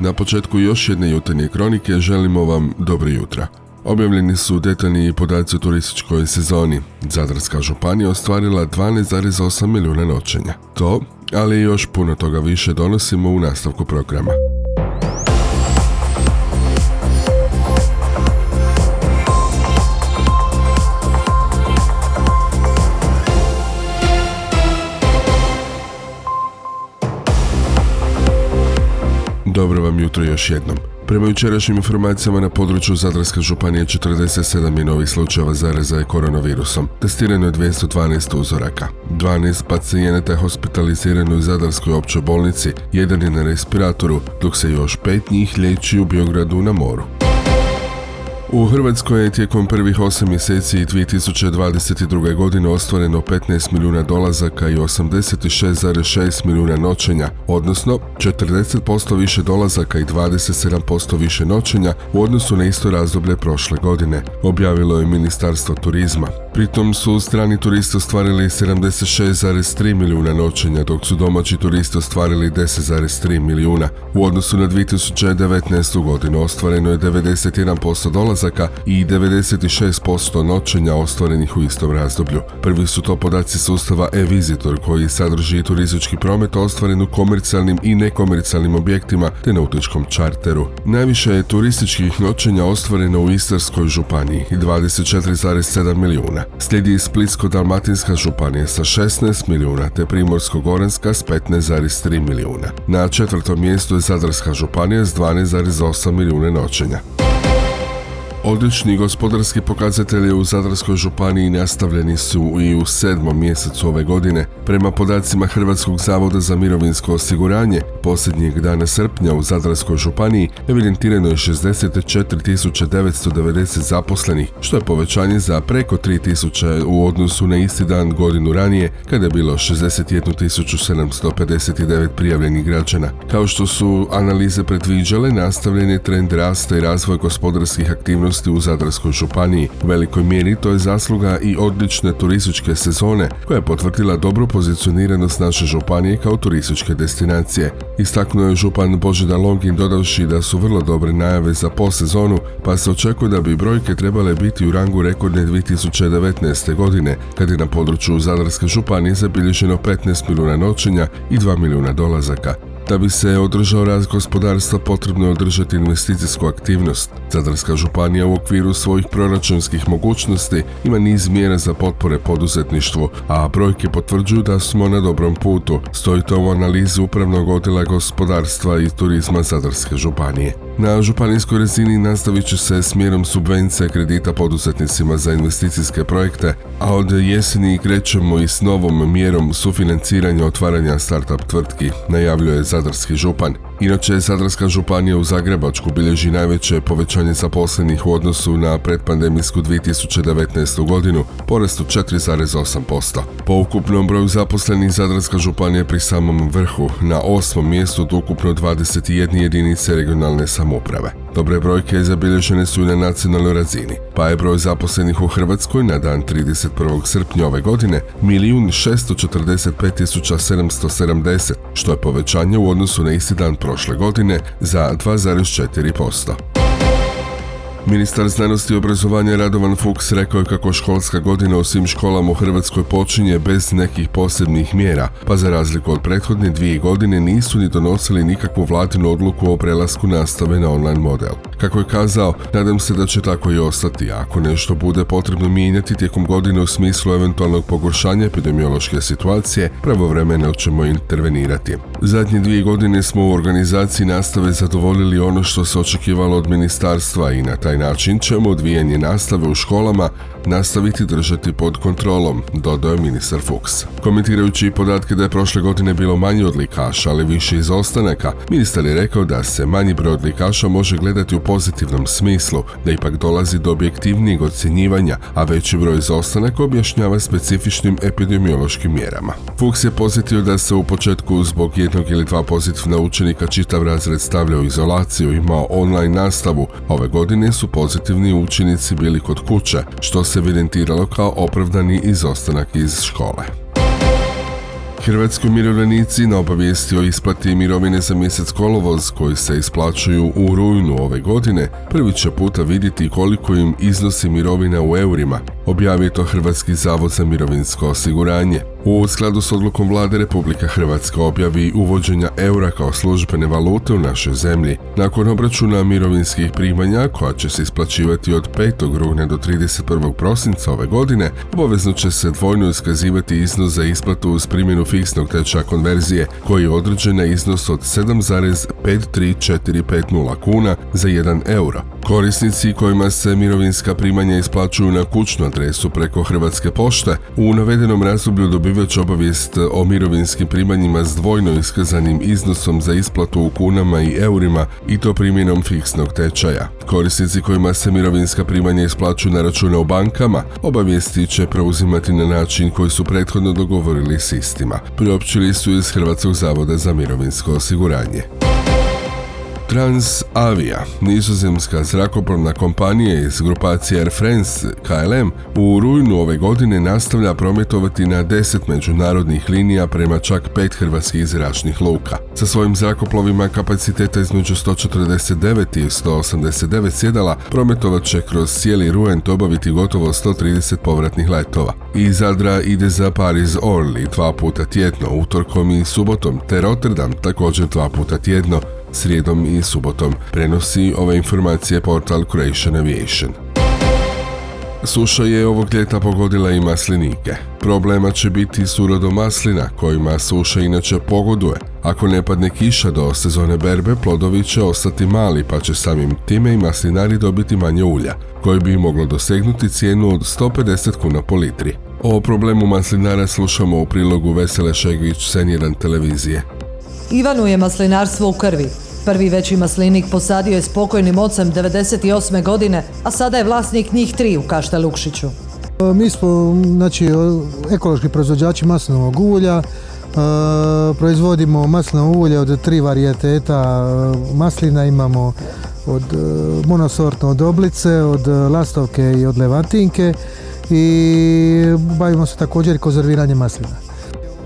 Na početku još jedne jutarnje kronike želimo vam dobro jutra. Objavljeni su detaljni podaci o turističkoj sezoni. Zadarska županija ostvarila 12,8 milijuna noćenja. To, ali i još puno toga više donosimo u nastavku programa. Vam jutro još jednom. Prema jučerašnjim informacijama na području Zadarske županije 47 je novih slučajeva zaraza je koronavirusom. Testirano je 212 uzoraka. 12 pacijenata je hospitalizirano u Zadarskoj općoj bolnici, jedan je na respiratoru, dok se još pet njih liječi u Biogradu na moru. U Hrvatskoj je tijekom prvih 8 mjeseci 2022. godine ostvareno 15 milijuna dolazaka i 86,6 milijuna noćenja, odnosno 40% više dolazaka i 27% više noćenja u odnosu na isto razdoblje prošle godine, objavilo je Ministarstvo turizma. Pritom su strani turisti ostvarili 76,3 milijuna noćenja, dok su domaći turisti ostvarili 10,3 milijuna. U odnosu na 2019. godinu ostvareno je 91% dolazaka i 96% noćenja ostvarenih u istom razdoblju. Prvi su to podaci sustava e-Visitor koji sadrži turistički promet ostvaren u komercijalnim i nekomercijalnim objektima te nautičkom čarteru. Najviše je turističkih noćenja ostvareno u Istarskoj županiji 24,7 milijuna. Slijedi Splitsko-Dalmatinska županija sa 16 milijuna te Primorsko-Goranska s 15,3 milijuna. Na četvrtom mjestu je Zadarska županija s 12,8 milijuna noćenja. Odlični gospodarski pokazatelji u Zadarskoj županiji nastavljeni su i u sedmom mjesecu ove godine. Prema podacima Hrvatskog zavoda za mirovinsko osiguranje, posljednjeg dana srpnja u Zadarskoj županiji evidentirano je 64.990 zaposlenih, što je povećanje za preko 3.000 u odnosu na isti dan godinu ranije, kada je bilo 61.759 prijavljenih građana. Kao što su analize predviđale, nastavljen je trend rasta i razvoj gospodarskih aktivnosti u Zadarskoj županiji. U velikoj mjeri to je zasluga i odlične turističke sezone koja je potvrdila dobru pozicioniranost naše županije kao turističke destinacije. Istaknuo je župan Božidar Longin dodavši da su vrlo dobre najave za posezonu, pa se očekuje da bi brojke trebale biti u rangu rekordne 2019. godine, kad je na području Zadarske županije zabilježeno 15 milijuna noćenja i 2 milijuna dolazaka. Da bi se održao rast gospodarstva potrebno je održati investicijsku aktivnost. Zadarska županija u okviru svojih proračunskih mogućnosti ima niz mjera za potpore poduzetništvu, a brojke potvrđuju da smo na dobrom putu. Stoji to u analizi upravnog odjela gospodarstva i turizma Zadarske županije. Na županijskoj razini nastavit će se smjerom subvencija kredita poduzetnicima za investicijske projekte, a od jeseni krećemo i s novom mjerom sufinanciranja otvaranja startup tvrtki, najavljuje Zadarski župan. Inače, Zadarska županija u Zagrebačku bilježi najveće povećanje zaposlenih u odnosu na predpandemijsku 2019. godinu, porastu 4,8%. Po ukupnom broju zaposlenih Zadarska županija je pri samom vrhu, na osmom mjestu od ukupno 21 jedinice regionalne samouprave. Dobre brojke zabilježene su i na nacionalnoj razini, pa je broj zaposlenih u Hrvatskoj na dan 31. srpnja ove godine 1.645.770, što je povećanje u odnosu na isti dan prošle godine za 2,4%. Ministar znanosti i obrazovanja Radovan Fuchs rekao je kako školska godina u svim školama u Hrvatskoj počinje bez nekih posebnih mjera, pa za razliku od prethodne dvije godine nisu ni donosili nikakvu vladinu odluku o prelasku nastave na online model. Kako je kazao, nadam se da će tako i ostati, ako nešto bude potrebno mijenjati tijekom godine u smislu eventualnog pogoršanja epidemiološke situacije, pravovremeno ćemo intervenirati. Zadnje dvije godine smo u organizaciji nastave zadovoljili ono što se očekivalo od ministarstva i na taj način ćemo odvijanje nastave u školama nastaviti držati pod kontrolom, dodao je ministar Fuchs. Komentirajući podatke da je prošle godine bilo manje odlikaša, ali više izostanaka, ministar je rekao da se manji broj odlikaša može gledati u pozitivnom smislu, da ipak dolazi do objektivnijeg ocjenjivanja, a veći broj izostanaka objašnjava specifičnim epidemiološkim mjerama. Fuchs je posjetio da se u početku zbog jednog ili dva pozitivna učenika čitav razred stavlja u izolaciju, imao online nastavu. Ove godine su pozitivni učenici bili kod kuće, što se evidentiralo kao opravdani izostanak iz škole. Hrvatski umirovljenici na obavijesti o isplati mirovine za mjesec kolovoz koji se isplaćuju u rujnu ove godine prvi će puta vidjeti koliko im iznosi mirovina u eurima, objavio to Hrvatski zavod za mirovinsko osiguranje. U skladu s odlukom vlade Republika Hrvatska objavi uvođenja eura kao službene valute u našoj zemlji. Nakon obračuna mirovinskih primanja koja će se isplaćivati od 5. rujna do 31. prosinca ove godine, obavezno će se dvojno iskazivati iznos za isplatu uz primjenu fiksnog tečaja konverzije koji je određen na iznos od 7,53450 kuna za 1 euro. Korisnici kojima se mirovinska primanja isplaćuju na kućnu adresu preko Hrvatske pošte u navedenom razdoblju dobivat će obavijest o mirovinskim primanjima s dvojno iskazanim iznosom za isplatu u kunama i eurima i to primjenom fiksnog tečaja. Korisnici kojima se mirovinska primanja isplaćuju na račune u bankama obavijesti će preuzimati na način koji su prethodno dogovorili s istima. Priopćili su iz Hrvatskog zavoda za mirovinsko osiguranje. Transavia, nizozemska zrakoplovna kompanija iz grupacije Air France KLM, u rujnu ove godine nastavlja prometovati na 10 međunarodnih linija prema čak pet hrvatskih zračnih luka. Sa svojim zrakoplovima kapaciteta između 149 i 189 sjedala prometovat će kroz cijeli rujen obaviti gotovo 130 povratnih letova. Iz Zadra ide za Pariz Orly dva puta tjedno, utorkom i subotom, te Rotterdam također dva puta tjedno, srijedom i subotom. Prenosi ove informacije portal Croatian Aviation. Suša je ovog ljeta pogodila i maslinike. Problema će biti s urodom maslina, kojima suša inače pogoduje. Ako ne padne kiša do sezone berbe, plodovi će ostati mali, pa će samim time i maslinari dobiti manje ulja, koji bi moglo dosegnuti cijenu od 150 kuna po litri. O problemu maslinara slušamo u prilogu Vesele Šegić, Senjeran televizije. Ivanu je maslinarstvo u krvi. Prvi veći maslinik posadio je s pokojnim ocem 98. godine, a sada je vlasnik njih tri u Kašta Lukšiću. Mi smo znači, ekološki proizvođači maslinovog ulja, e, proizvodimo maslinovo ulje od tri varijeteta e, maslina, imamo od e, od oblice, od lastovke i od levantinke i bavimo se također konzerviranjem maslina.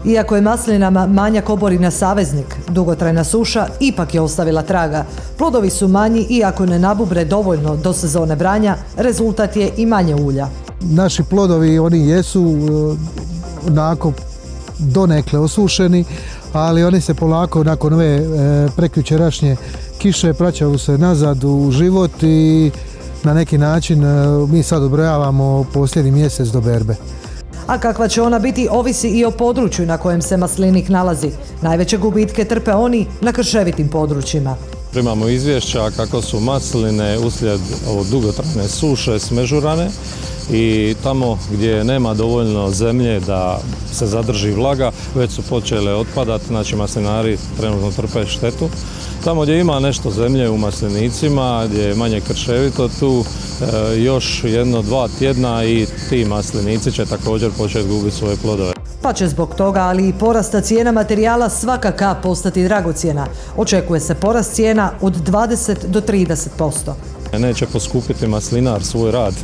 Iako je maslinama manjak oborina saveznik, dugotrajna suša ipak je ostavila traga. Plodovi su manji i ako ne nabubre dovoljno do sezone branja, rezultat je i manje ulja. Naši plodovi, oni jesu e, onako donekle osušeni, ali oni se polako nakon ove e, prekjučerašnje kiše praćaju se nazad u život i na neki način e, mi sad odbrojavamo posljednji mjesec do berbe a kakva će ona biti ovisi i o području na kojem se maslinik nalazi. Najveće gubitke trpe oni na krševitim područjima. Primamo izvješća kako su masline uslijed dugotrajne suše smežurane i tamo gdje nema dovoljno zemlje da se zadrži vlaga, već su počele otpadati, znači maslinari trenutno trpe štetu. Tamo gdje ima nešto zemlje u maslinicima, gdje je manje krševito, tu e, još jedno, dva tjedna i ti maslinici će također početi gubiti svoje plodove. Pa će zbog toga, ali i porasta cijena materijala svaka kap postati dragocjena. Očekuje se porast cijena od 20 do 30%. Neće poskupiti maslinar svoj rad,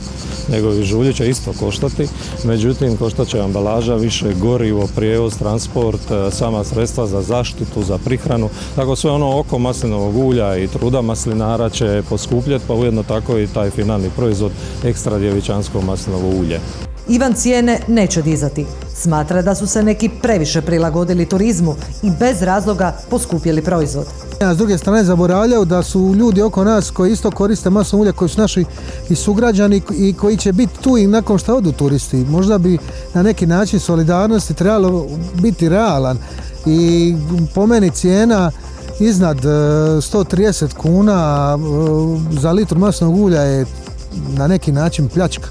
nego i žulje će isto koštati, međutim koštat će ambalaža, više gorivo, prijevoz, transport, e, sama sredstva za zaštitu, za prihranu, tako sve ono oko maslinovog ulja i truda maslinara će poskupljati, pa ujedno tako i taj finalni proizvod ekstra djevičansko maslinovo ulje. Ivan cijene neće dizati. Smatra da su se neki previše prilagodili turizmu i bez razloga poskupjeli proizvod. A s druge strane zaboravljaju da su ljudi oko nas koji isto koriste masno ulje, koji su naši i sugrađani i koji će biti tu i nakon što odu turisti. Možda bi na neki način solidarnosti trebalo biti realan i po meni cijena iznad 130 e, kuna e, za litru masnog ulja je na neki način pljačka.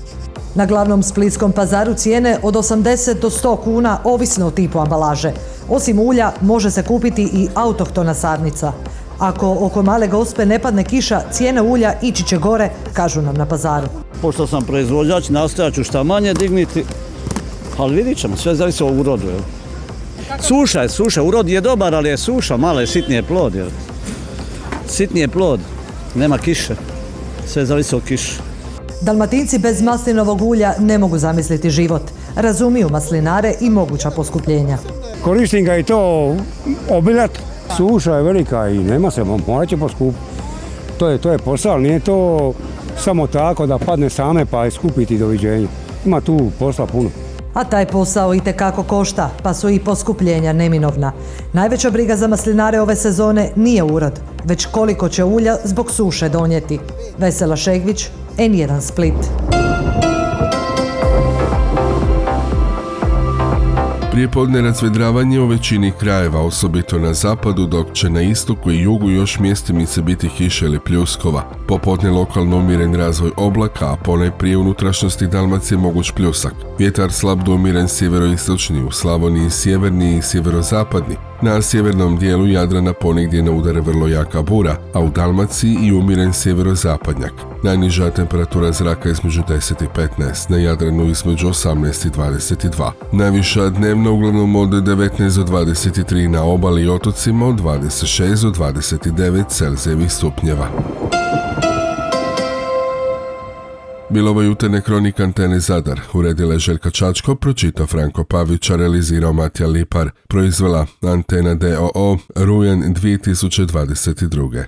Na glavnom splitskom pazaru cijene od 80 do 100 kuna ovisno o tipu ambalaže. Osim ulja može se kupiti i autohtona sadnica. Ako oko male gospe ne padne kiša, cijene ulja ići će gore, kažu nam na pazaru. Pošto sam proizvođač, nastojat ću šta manje digniti, ali vidit ćemo, sve zavisi o urodu. Suša je, suša, urod je dobar, ali je suša, malo je sitnije plod. Jel? Sitnije plod, nema kiše, sve zavisi o kiši. Dalmatinci bez maslinovog ulja ne mogu zamisliti život. razumiju maslinare i moguća poskupljenja. Koristim ga i to obilat. Suša je velika i nema se, morat će poskupiti. To je, to je posao, ali nije to samo tako da padne same pa je skupiti doviđenja. Ima tu posla puno. A taj posao i tekako košta, pa su i poskupljenja neminovna. Najveća briga za maslinare ove sezone nije urod, već koliko će ulja zbog suše donijeti. Vesela Šegvić, N1 Split. Prijepodne razvedravanje u većini krajeva, osobito na zapadu, dok će na istoku i jugu još mjestimice biti kiše ili pljuskova. Popodne lokalno umiren razvoj oblaka, a ponajprije unutrašnjosti Dalmacije moguć pljusak. Vjetar slab do umiren sjeveroistočni, u Slavoniji sjeverni i sjeverozapadni. Na sjevernom dijelu Jadrana ponegdje na udare vrlo jaka bura, a u Dalmaciji i umiren sjeverozapadnjak. Najniža temperatura zraka između 10 i 15, na Jadranu između 18 i 22. Najviša dnevna uglavnom od 19 do 23 na obali i otocima od 26 do 29 Celzijevih stupnjeva. Bilo ovo jutarnje kronika Antene Zadar. Uredila je Željka Čačko, pročitao Franko Pavić, a realizirao Matija Lipar. Proizvela Antena DOO, rujan 2022.